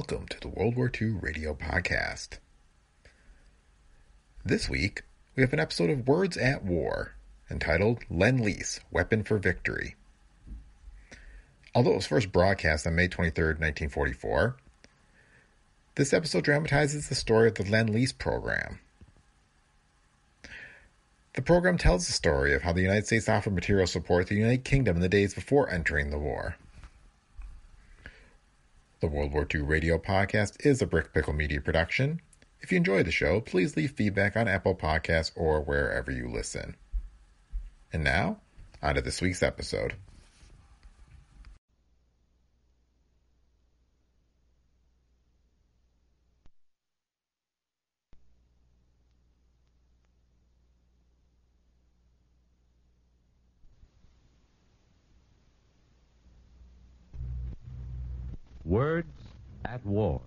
Welcome to the World War II Radio Podcast. This week, we have an episode of Words at War entitled Lend Lease Weapon for Victory. Although it was first broadcast on May 23, 1944, this episode dramatizes the story of the Lend Lease program. The program tells the story of how the United States offered material support to the United Kingdom in the days before entering the war. The World War II Radio Podcast is a Brick Pickle Media production. If you enjoy the show, please leave feedback on Apple Podcasts or wherever you listen. And now, on to this week's episode. Words at War.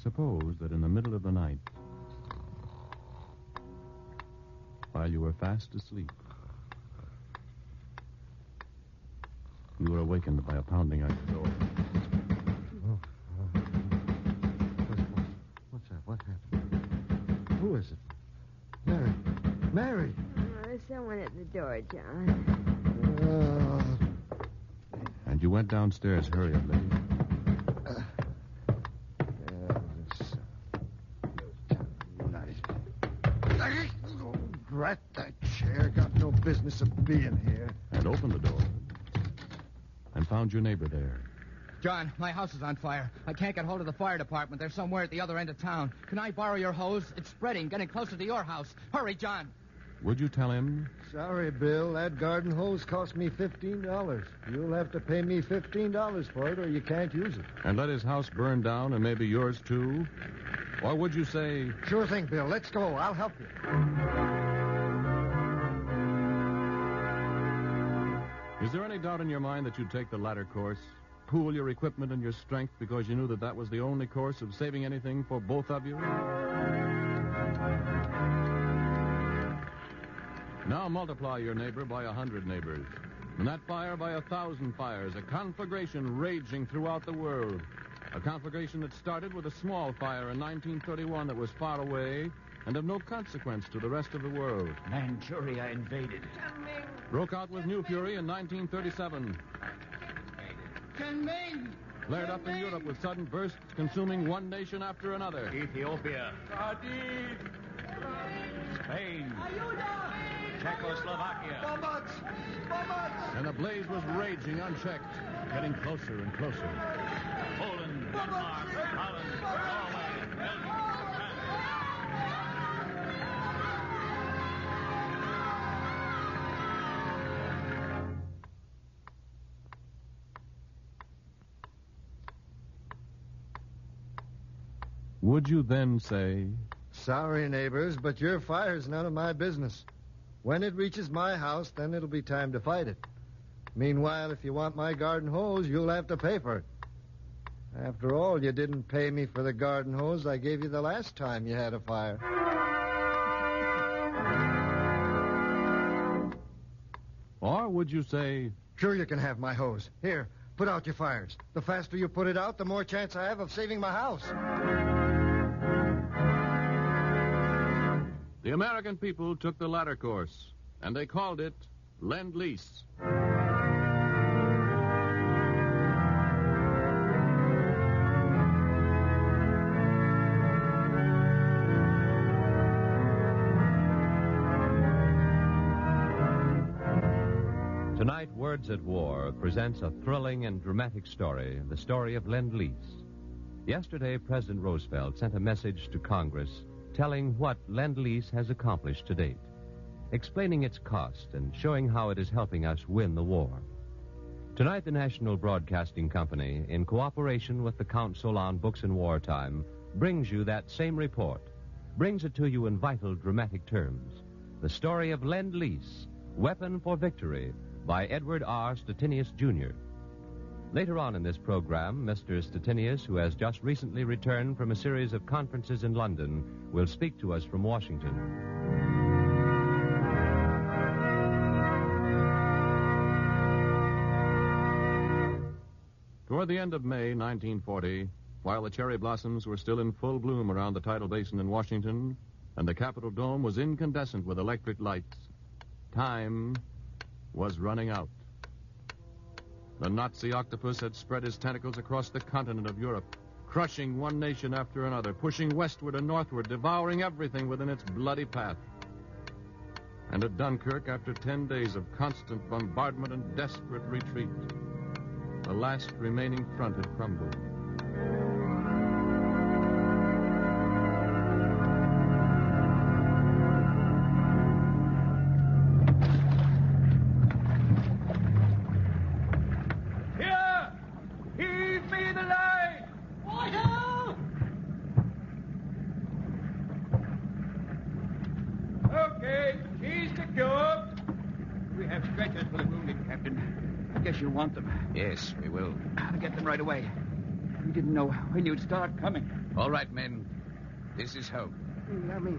Suppose that in the middle of the night, while you were fast asleep, you were awakened by a pounding at the door. Oh, oh. What's that? What happened? Who is it? Mary. Mary! Oh, there's someone at the door, John. Oh, And you went downstairs hurriedly. nice. Oh, Drat that chair. Got no business of being here. and opened the door and found your neighbor there. John, my house is on fire. I can't get hold of the fire department. They're somewhere at the other end of town. Can I borrow your hose? It's spreading, getting closer to your house. Hurry, John. Would you tell him? Sorry, Bill. That garden hose cost me $15. You'll have to pay me $15 for it, or you can't use it. And let his house burn down and maybe yours too? Or would you say, Sure thing, Bill. Let's go. I'll help you. Is there any doubt in your mind that you'd take the latter course? Pool your equipment and your strength because you knew that that was the only course of saving anything for both of you? Now multiply your neighbor by a hundred neighbors. And that fire by a thousand fires, a conflagration raging throughout the world. A conflagration that started with a small fire in 1931 that was far away and of no consequence to the rest of the world. Manchuria invaded. Broke out with new fury in 1937. Flared up in Europe with sudden bursts consuming one nation after another. Ethiopia. Spain. Czechoslovakia. And the blaze was raging unchecked, getting closer and closer. Would you then say, Sorry, neighbors, but your fire's none of my business. When it reaches my house, then it'll be time to fight it. Meanwhile, if you want my garden hose, you'll have to pay for it. After all, you didn't pay me for the garden hose I gave you the last time you had a fire. or would you say, Sure, you can have my hose. Here, put out your fires. The faster you put it out, the more chance I have of saving my house. The American people took the latter course, and they called it Lend Lease. Tonight, Words at War presents a thrilling and dramatic story, the story of Lend Lease. Yesterday, President Roosevelt sent a message to Congress telling what Lend Lease has accomplished to date, explaining its cost and showing how it is helping us win the war. Tonight, the National Broadcasting Company, in cooperation with the Council on Books in Wartime, brings you that same report, brings it to you in vital dramatic terms. The story of Lend Lease, Weapon for Victory, by Edward R. Stettinius, Jr. Later on in this program, Mr. Stettinius, who has just recently returned from a series of conferences in London, will speak to us from Washington. Toward the end of May 1940, while the cherry blossoms were still in full bloom around the tidal basin in Washington, and the Capitol dome was incandescent with electric lights, time was running out. The Nazi octopus had spread his tentacles across the continent of Europe, crushing one nation after another, pushing westward and northward, devouring everything within its bloody path. And at Dunkirk, after ten days of constant bombardment and desperate retreat, the last remaining front had crumbled. Have stretchers for the wounded, Captain. I guess you'll want them. Yes, we will. I'll get them right away. We didn't know when you'd start coming. All right, men. This is hope. Lummy,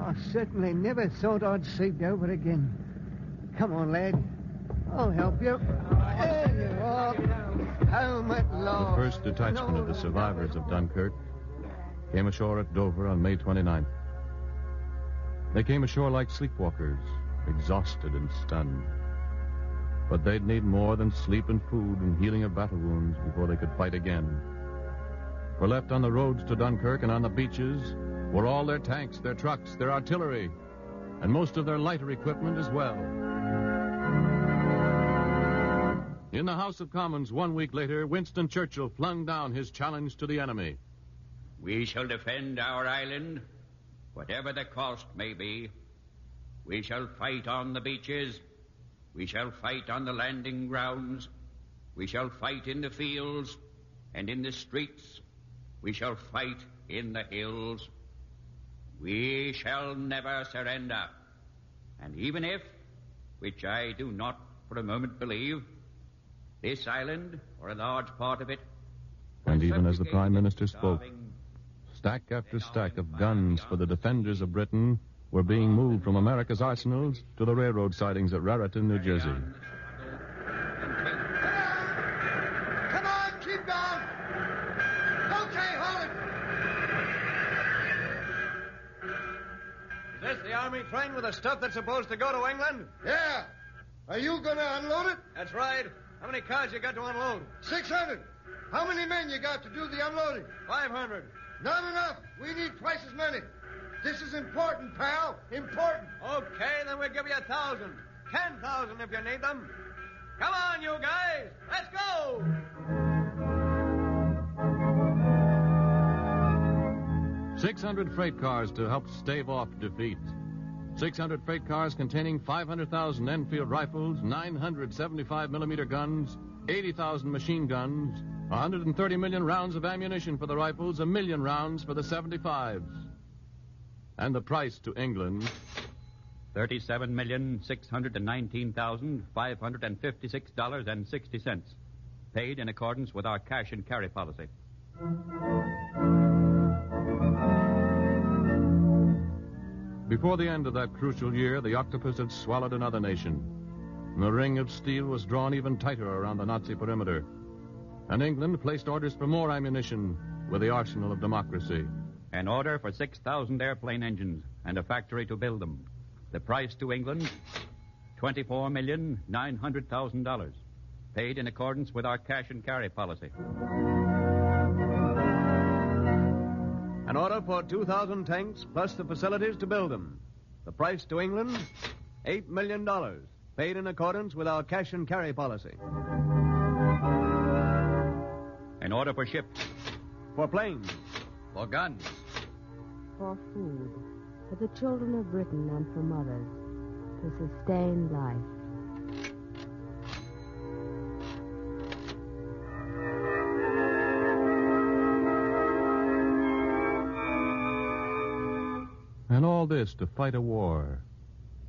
I certainly never thought I'd see Dover again. Come on, lad. I'll help you. There you are. Home at The first detachment of the survivors of Dunkirk came ashore at Dover on May 29th. They came ashore like sleepwalkers, exhausted and stunned. But they'd need more than sleep and food and healing of battle wounds before they could fight again. For left on the roads to Dunkirk and on the beaches were all their tanks, their trucks, their artillery, and most of their lighter equipment as well. In the House of Commons one week later, Winston Churchill flung down his challenge to the enemy. We shall defend our island, whatever the cost may be. We shall fight on the beaches. We shall fight on the landing grounds. We shall fight in the fields and in the streets. We shall fight in the hills. We shall never surrender. And even if, which I do not for a moment believe, this island, or a large part of it, And even as the Prime Minister spoke, stack after stack of guns for the defenders of Britain were being moved from America's arsenals to the railroad sidings at Raritan, New Jersey. Come on, keep going. Okay, hold it. Is this the army train with the stuff that's supposed to go to England? Yeah. Are you going to unload it? That's right. How many cars you got to unload? 600. How many men you got to do the unloading? 500. Not enough. We need twice as many. This is important, pal. Important. Okay, then we'll give you a thousand. Ten thousand if you need them. Come on, you guys. Let's go. Six hundred freight cars to help stave off defeat. 600 freight cars containing 500,000 Enfield rifles, 975 millimeter guns, 80,000 machine guns, 130 million rounds of ammunition for the rifles, a million rounds for the 75s. And the price to England thirty-seven million six hundred and nineteen thousand five hundred and fifty-six dollars and sixty cents, paid in accordance with our cash and carry policy. Before the end of that crucial year, the octopus had swallowed another nation. And the ring of steel was drawn even tighter around the Nazi perimeter. And England placed orders for more ammunition with the arsenal of democracy. An order for 6,000 airplane engines and a factory to build them. The price to England, $24,900,000, paid in accordance with our cash and carry policy. An order for 2,000 tanks plus the facilities to build them. The price to England, $8 million, paid in accordance with our cash and carry policy. An order for ships. For planes. For guns. For food. For the children of Britain and for mothers. To sustain life. And all this to fight a war.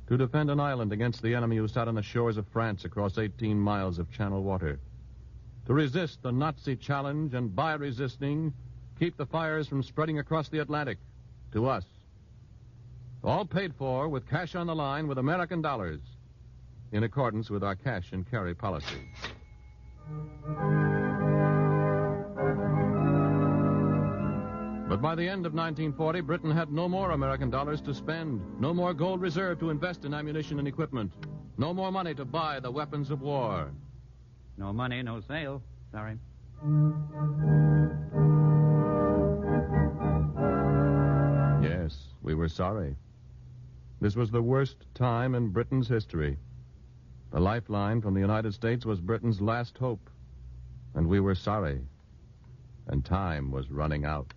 To defend an island against the enemy who sat on the shores of France across 18 miles of channel water. To resist the Nazi challenge and by resisting, keep the fires from spreading across the Atlantic to us. All paid for with cash on the line with American dollars in accordance with our cash and carry policy. But by the end of 1940, Britain had no more American dollars to spend, no more gold reserve to invest in ammunition and equipment, no more money to buy the weapons of war. No money, no sale. Sorry. We were sorry. This was the worst time in Britain's history. The lifeline from the United States was Britain's last hope. And we were sorry. And time was running out.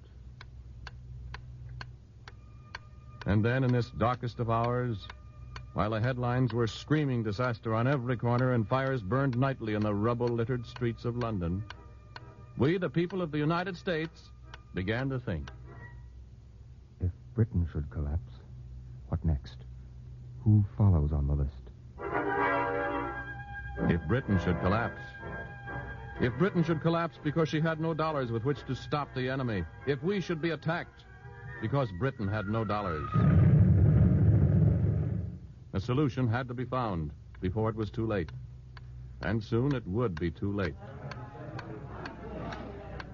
And then, in this darkest of hours, while the headlines were screaming disaster on every corner and fires burned nightly in the rubble littered streets of London, we, the people of the United States, began to think. If Britain should collapse, what next? Who follows on the list? If Britain should collapse. If Britain should collapse because she had no dollars with which to stop the enemy. If we should be attacked because Britain had no dollars. A solution had to be found before it was too late. And soon it would be too late.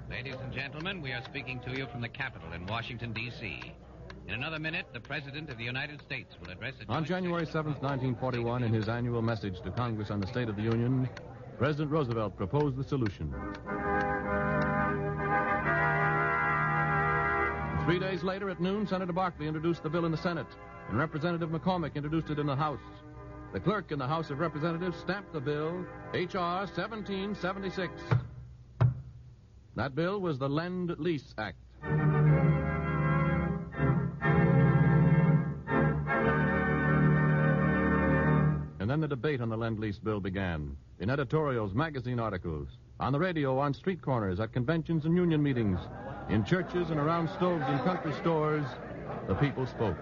Ladies and gentlemen, we are speaking to you from the Capitol in Washington, D.C. In another minute, the President of the United States will address a On January 7, 1941, in his annual message to Congress on the State of the Union, President Roosevelt proposed the solution. Three days later, at noon, Senator Barkley introduced the bill in the Senate, and Representative McCormack introduced it in the House. The clerk in the House of Representatives stamped the bill, H.R. 1776. That bill was the Lend Lease Act. And then the debate on the Lend Lease bill began. In editorials, magazine articles, on the radio, on street corners, at conventions and union meetings, in churches and around stoves in country stores, the people spoke.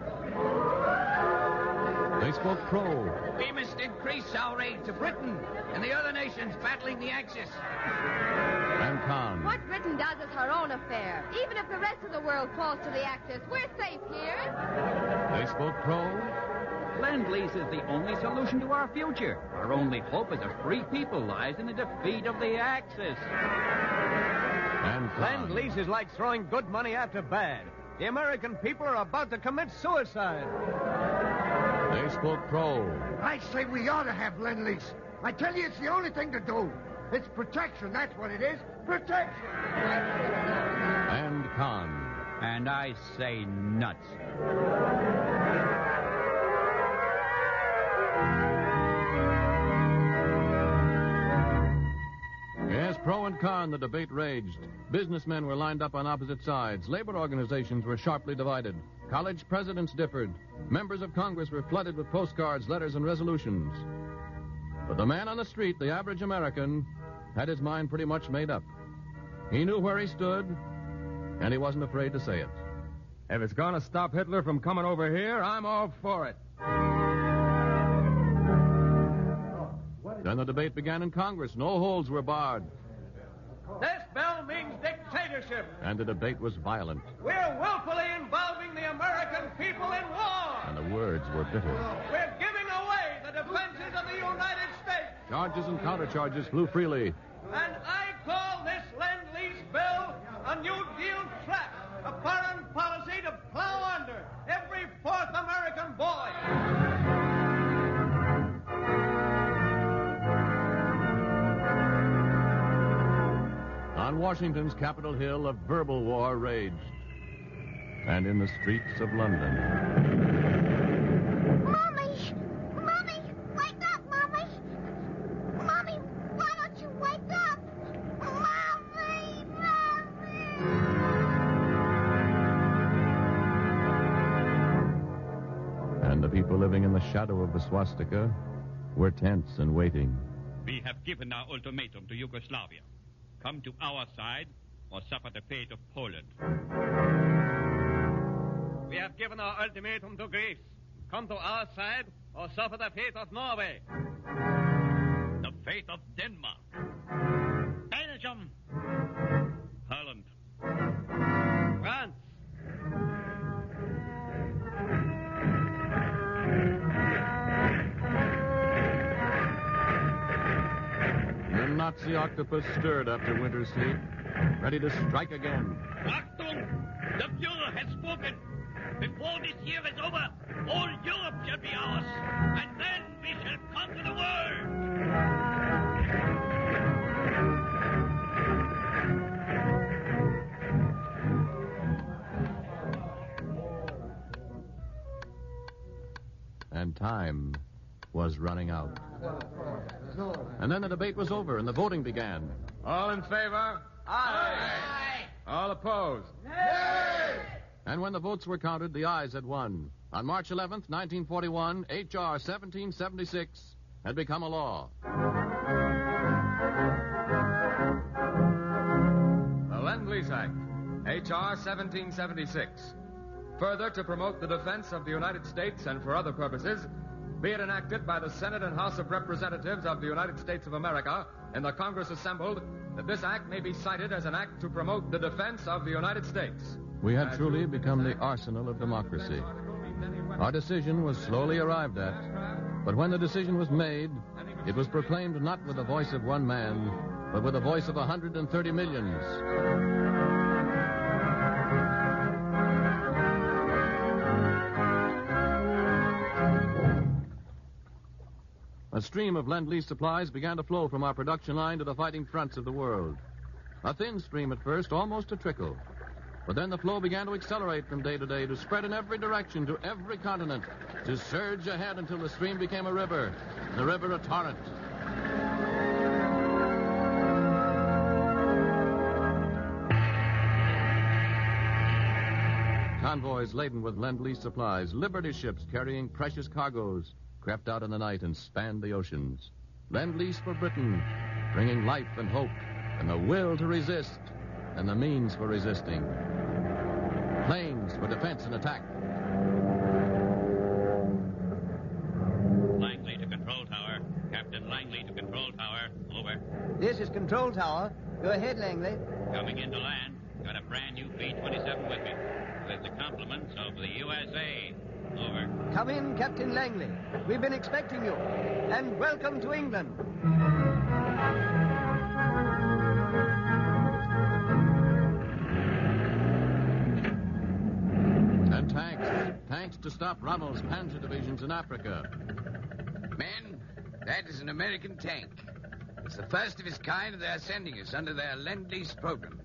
They spoke pro. We must increase our aid to Britain and the other nations battling the Axis. And con. What Britain does is her own affair. Even if the rest of the world falls to the Axis, we're safe here. They spoke pro. Lend lease is the only solution to our future. Our only hope as a free people lies in the defeat of the Axis. And Lend lease is like throwing good money after bad. The American people are about to commit suicide. They spoke pro. I say we ought to have lend lease. I tell you, it's the only thing to do. It's protection, that's what it is. Protection. And con. And I say nuts. Yes, pro and con, the debate raged. Businessmen were lined up on opposite sides. Labor organizations were sharply divided. College presidents differed. Members of Congress were flooded with postcards, letters, and resolutions. But the man on the street, the average American, had his mind pretty much made up. He knew where he stood, and he wasn't afraid to say it. If it's going to stop Hitler from coming over here, I'm all for it. Then the debate began in Congress. No holds were barred, This bill means dictatorship. and the debate was violent, We're willfully involving the American people in war. and the words were bitter. We're giving away the defenses of the United States. Charges and countercharges flew freely. And I call this Lend-Lease bill a New Washington's Capitol Hill, a verbal war raged. And in the streets of London. Mommy! Mommy! Wake up, Mommy! Mommy, why don't you wake up? Mommy! Mommy! And the people living in the shadow of the swastika were tense and waiting. We have given our ultimatum to Yugoslavia. Come to our side or suffer the fate of Poland. We have given our ultimatum to Greece. Come to our side or suffer the fate of Norway. The fate of Denmark. Belgium. Nazi octopus stirred after winter's sleep, ready to strike again. Achtung! The Fuhrer has spoken. Before this year is over, all Europe shall be ours. And then we shall conquer the world. And time was running out. And then the debate was over and the voting began. All in favor? Aye. All opposed? Nay. And when the votes were counted, the ayes had won. On March 11th, 1941, H.R. 1776 had become a law. The Lend-Lease Act, H.R. 1776. Further, to promote the defense of the United States and for other purposes, be it enacted by the Senate and House of Representatives of the United States of America in the Congress assembled that this act may be cited as an act to promote the defense of the United States. We had truly become the arsenal of democracy. Our decision was slowly arrived at, but when the decision was made, it was proclaimed not with the voice of one man, but with the voice of 130 millions. A stream of Lend-Lease supplies began to flow from our production line to the fighting fronts of the world. A thin stream at first, almost a trickle. But then the flow began to accelerate from day to day, to spread in every direction, to every continent, to surge ahead until the stream became a river, the river a torrent. Convoys laden with Lend-Lease supplies, Liberty ships carrying precious cargoes, crept out in the night and spanned the oceans. Lend-Lease for Britain, bringing life and hope, and the will to resist, and the means for resisting. Planes for defense and attack. Langley to control tower. Captain Langley to control tower. Over. This is Control Tower. Go ahead, Langley. Coming into land. Got a brand new B-27 with me. With the compliments of the USA. Over. Come in, Captain Langley. We've been expecting you. And welcome to England. And tanks. Tanks to stop Rommel's panzer divisions in Africa. Men, that is an American tank. It's the first of its kind they are sending us under their Lend-Lease program.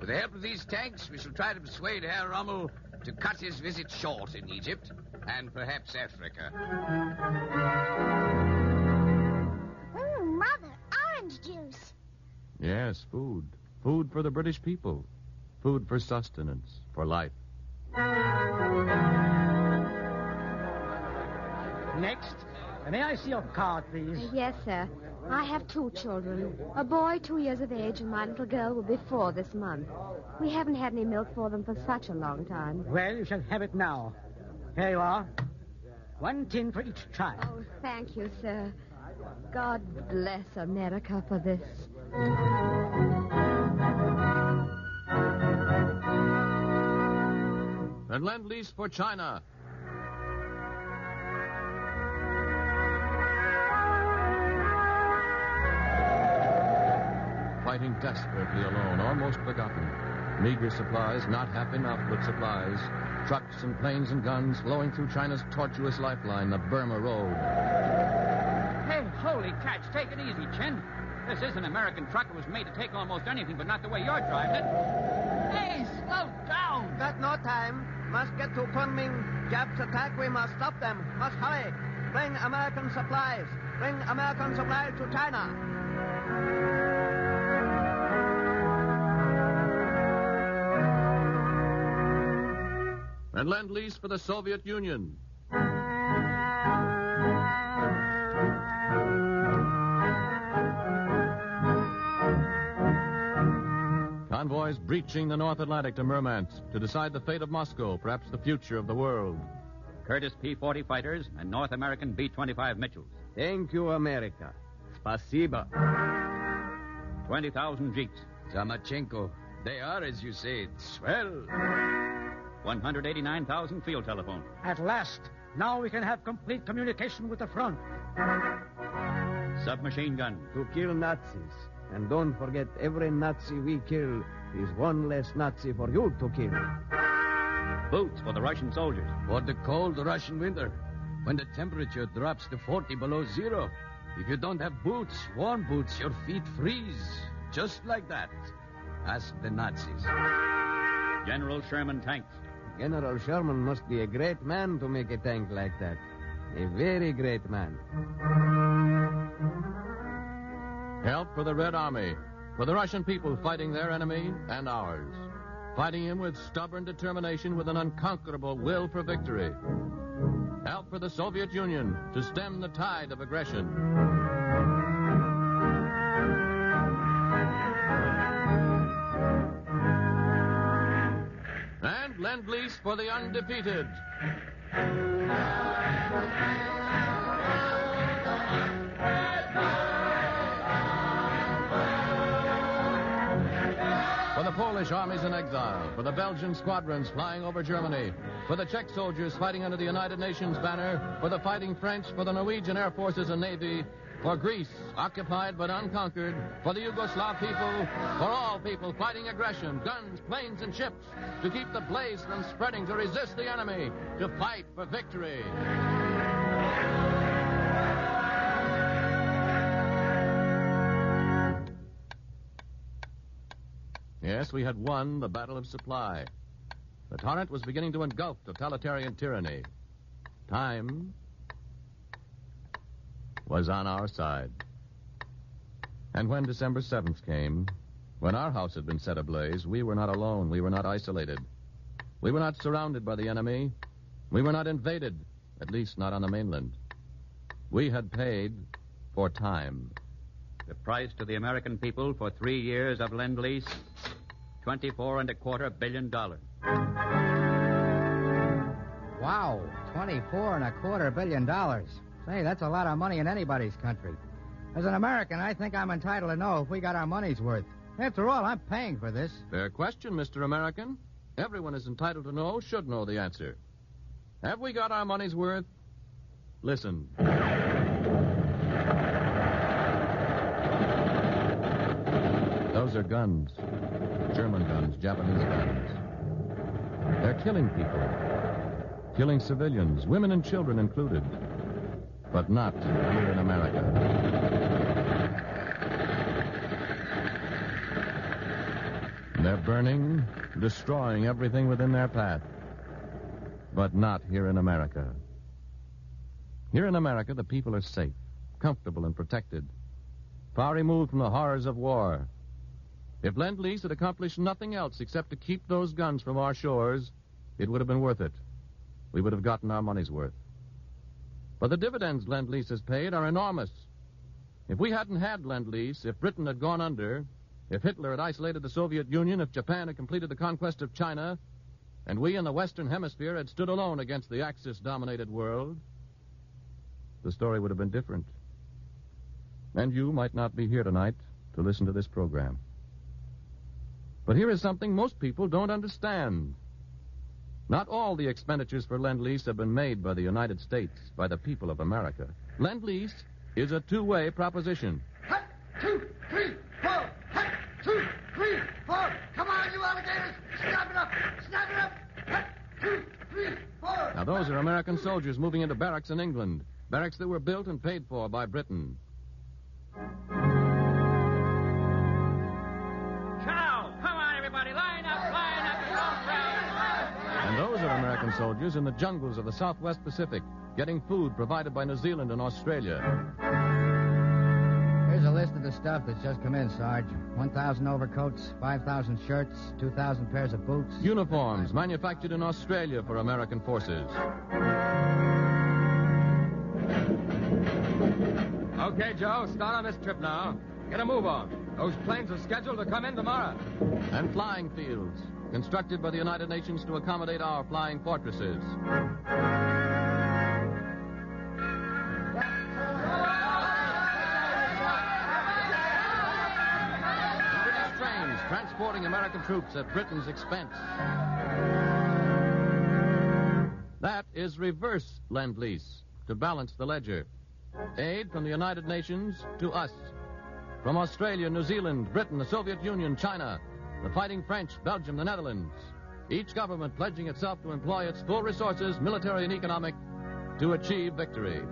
With the help of these tanks, we shall try to persuade Herr Rommel to cut his visit short in Egypt and perhaps Africa. Mmm, Mother, orange juice. Yes, food. Food for the British people. Food for sustenance, for life. Next. May I see your card, please? Yes, sir. I have two children. A boy two years of age and my little girl will be four this month. We haven't had any milk for them for such a long time. Well, you shall have it now. Here you are. One tin for each child. Oh, thank you, sir. God bless America for this. And lend lease for China. Fighting desperately alone, almost forgotten. Meager supplies, not half enough, but supplies. Trucks and planes and guns flowing through China's tortuous lifeline, the Burma Road. Hey, holy catch. Take it easy, Chin. This is an American truck. It was made to take almost anything, but not the way you're driving it. Hey, slow down. Got no time. Must get to Kunming. Japs attack. We must stop them. Must hurry. Bring American supplies. Bring American supplies to China. and lend lease for the Soviet Union. Convoys breaching the North Atlantic to Murmansk to decide the fate of Moscow, perhaps the future of the world. Curtiss P 40 fighters and North American B 25 Mitchells. Thank you, America. Spasiba. 20,000 jeeps. Zamachenko, they are, as you say, swell. 189,000 field telephones. At last, now we can have complete communication with the front. Submachine guns. To kill Nazis. And don't forget, every Nazi we kill is one less Nazi for you to kill. Boots for the Russian soldiers. For the cold Russian winter, when the temperature drops to 40 below zero. If you don't have boots, warm boots, your feet freeze. Just like that. Ask the Nazis. General Sherman tanks. General Sherman must be a great man to make a tank like that. A very great man. Help for the Red Army, for the Russian people fighting their enemy and ours. Fighting him with stubborn determination, with an unconquerable will for victory. Help for the Soviet Union to stem the tide of aggression. Lend Lease for the undefeated. For the Polish armies in exile, for the Belgian squadrons flying over Germany, for the Czech soldiers fighting under the United Nations banner, for the fighting French, for the Norwegian air forces and navy, for Greece, occupied but unconquered, for the Yugoslav people, for all people fighting aggression, guns, planes, and ships, to keep the blaze from spreading, to resist the enemy, to fight for victory. Yes, we had won the battle of supply. The torrent was beginning to engulf totalitarian tyranny. Time was on our side. And when December 7th came, when our house had been set ablaze, we were not alone. We were not isolated. We were not surrounded by the enemy. We were not invaded, at least not on the mainland. We had paid for time. The price to the American people for three years of Lend Lease twenty-four and a quarter billion dollars. Wow, 24 and a quarter billion dollars. Say, that's a lot of money in anybody's country. As an American, I think I'm entitled to know if we got our money's worth. After all, I'm paying for this. Fair question, Mr. American. Everyone is entitled to know, should know the answer. Have we got our money's worth? Listen. Those are guns. German guns, Japanese guns. They're killing people. Killing civilians, women and children included. But not here in America. They're burning, destroying everything within their path. But not here in America. Here in America, the people are safe, comfortable, and protected. Far removed from the horrors of war. If Lend Lease had accomplished nothing else except to keep those guns from our shores, it would have been worth it. We would have gotten our money's worth. But the dividends Lend Lease has paid are enormous. If we hadn't had Lend Lease, if Britain had gone under, if Hitler had isolated the Soviet Union, if Japan had completed the conquest of China, and we in the Western Hemisphere had stood alone against the Axis dominated world, the story would have been different. And you might not be here tonight to listen to this program. But here is something most people don't understand. Not all the expenditures for Lend Lease have been made by the United States, by the people of America. Lend Lease is a two way proposition. Two, three, four. Hut, two, three, four. Come on, you alligators. Snap it up. Snap it up. Hut, two, three, four. Now, those are American soldiers moving into barracks in England, barracks that were built and paid for by Britain. Soldiers in the jungles of the Southwest Pacific, getting food provided by New Zealand and Australia. Here's a list of the stuff that's just come in, Sarge. 1,000 overcoats, 5,000 shirts, 2,000 pairs of boots. Uniforms manufactured in Australia for American forces. Okay, Joe, start on this trip now. Get a move on. Those planes are scheduled to come in tomorrow. And flying fields, constructed by the United Nations to accommodate our flying fortresses. British trains transporting American troops at Britain's expense. That is reverse lend lease to balance the ledger. Aid from the United Nations to us. From Australia, New Zealand, Britain, the Soviet Union, China, the fighting French, Belgium, the Netherlands. Each government pledging itself to employ its full resources, military and economic, to achieve victory.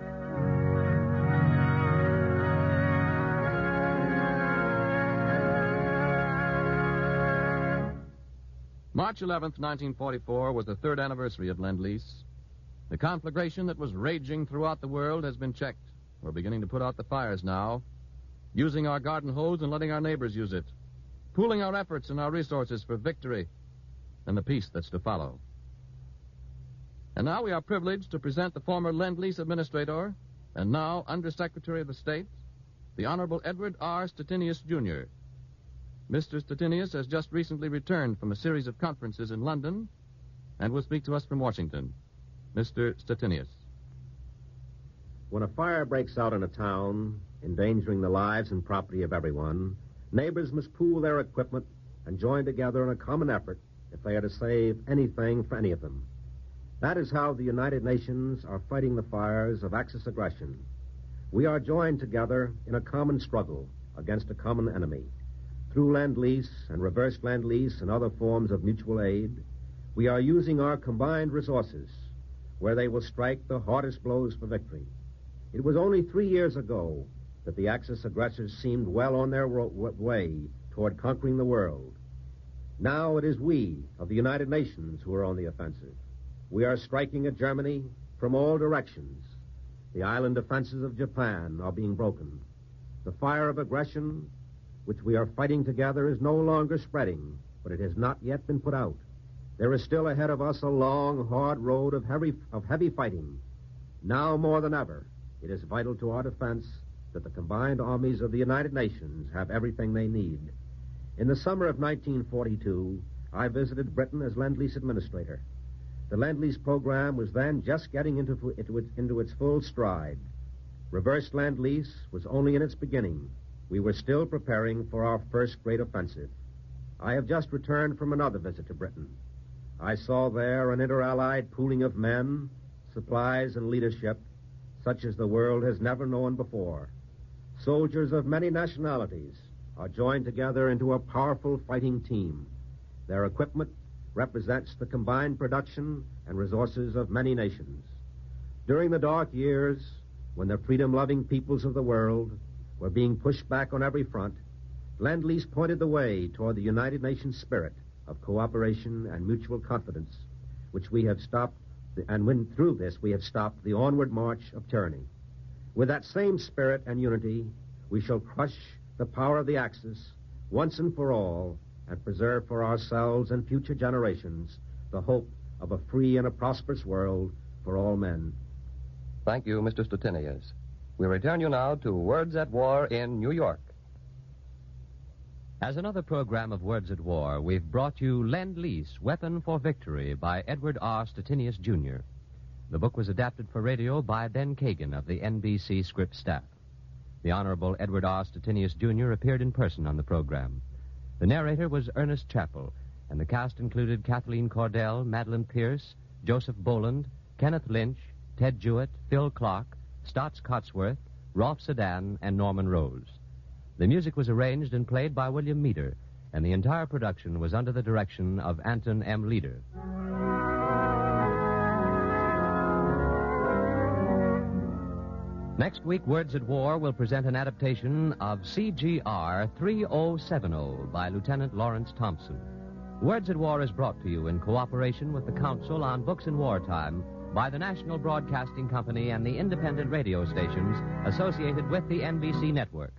March 11th, 1944, was the third anniversary of Lend Lease. The conflagration that was raging throughout the world has been checked. We're beginning to put out the fires now, using our garden hose and letting our neighbors use it, pooling our efforts and our resources for victory and the peace that's to follow. And now we are privileged to present the former Lend Lease Administrator and now Undersecretary of the State, the Honorable Edward R. Stettinius, Jr. Mr. Stettinius has just recently returned from a series of conferences in London and will speak to us from Washington. Mr. Stettinius. When a fire breaks out in a town, endangering the lives and property of everyone, neighbors must pool their equipment and join together in a common effort if they are to save anything for any of them. That is how the United Nations are fighting the fires of Axis aggression. We are joined together in a common struggle against a common enemy. Through lend Lease and reverse lend Lease and other forms of mutual aid, we are using our combined resources where they will strike the hardest blows for victory. It was only three years ago that the Axis aggressors seemed well on their way toward conquering the world. Now it is we of the United Nations who are on the offensive. We are striking at Germany from all directions. The island defenses of Japan are being broken. The fire of aggression, which we are fighting together, is no longer spreading, but it has not yet been put out. There is still ahead of us a long, hard road of heavy, of heavy fighting. Now more than ever, it is vital to our defense that the combined armies of the United Nations have everything they need. In the summer of 1942, I visited Britain as Lend Lease Administrator. The Lend Lease program was then just getting into, into, its, into its full stride. Reverse Lend Lease was only in its beginning. We were still preparing for our first great offensive. I have just returned from another visit to Britain. I saw there an inter-allied pooling of men, supplies, and leadership such as the world has never known before. Soldiers of many nationalities are joined together into a powerful fighting team. Their equipment represents the combined production and resources of many nations. During the dark years, when the freedom-loving peoples of the world were being pushed back on every front, Lend Lease pointed the way toward the United Nations spirit of cooperation and mutual confidence, which we have stopped, and when through this we have stopped the onward march of tyranny. With that same spirit and unity, we shall crush the power of the Axis once and for all and preserve for ourselves and future generations the hope of a free and a prosperous world for all men. Thank you, Mr. Stettinius. We return you now to Words at War in New York. As another program of Words at War, we've brought you Lend Lease, Weapon for Victory by Edward R. Stettinius, Jr. The book was adapted for radio by Ben Kagan of the NBC script staff. The Honorable Edward R. Stettinius, Jr. appeared in person on the program. The narrator was Ernest Chappell, and the cast included Kathleen Cordell, Madeline Pierce, Joseph Boland, Kenneth Lynch, Ted Jewett, Phil Clark, Staats Cotsworth, Rolfe Sedan, and Norman Rose. The music was arranged and played by William Meeder, and the entire production was under the direction of Anton M. Leader. Next week, Words at War will present an adaptation of CGR 3070 by Lieutenant Lawrance Thompson. Words at War is brought to you in cooperation with the Council on Books in Wartime by the National Broadcasting Company and the independent radio stations associated with the NBC network.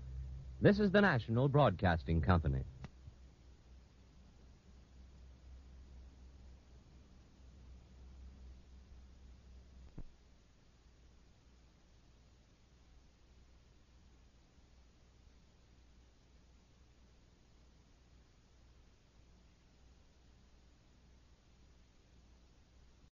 This is the National Broadcasting Company.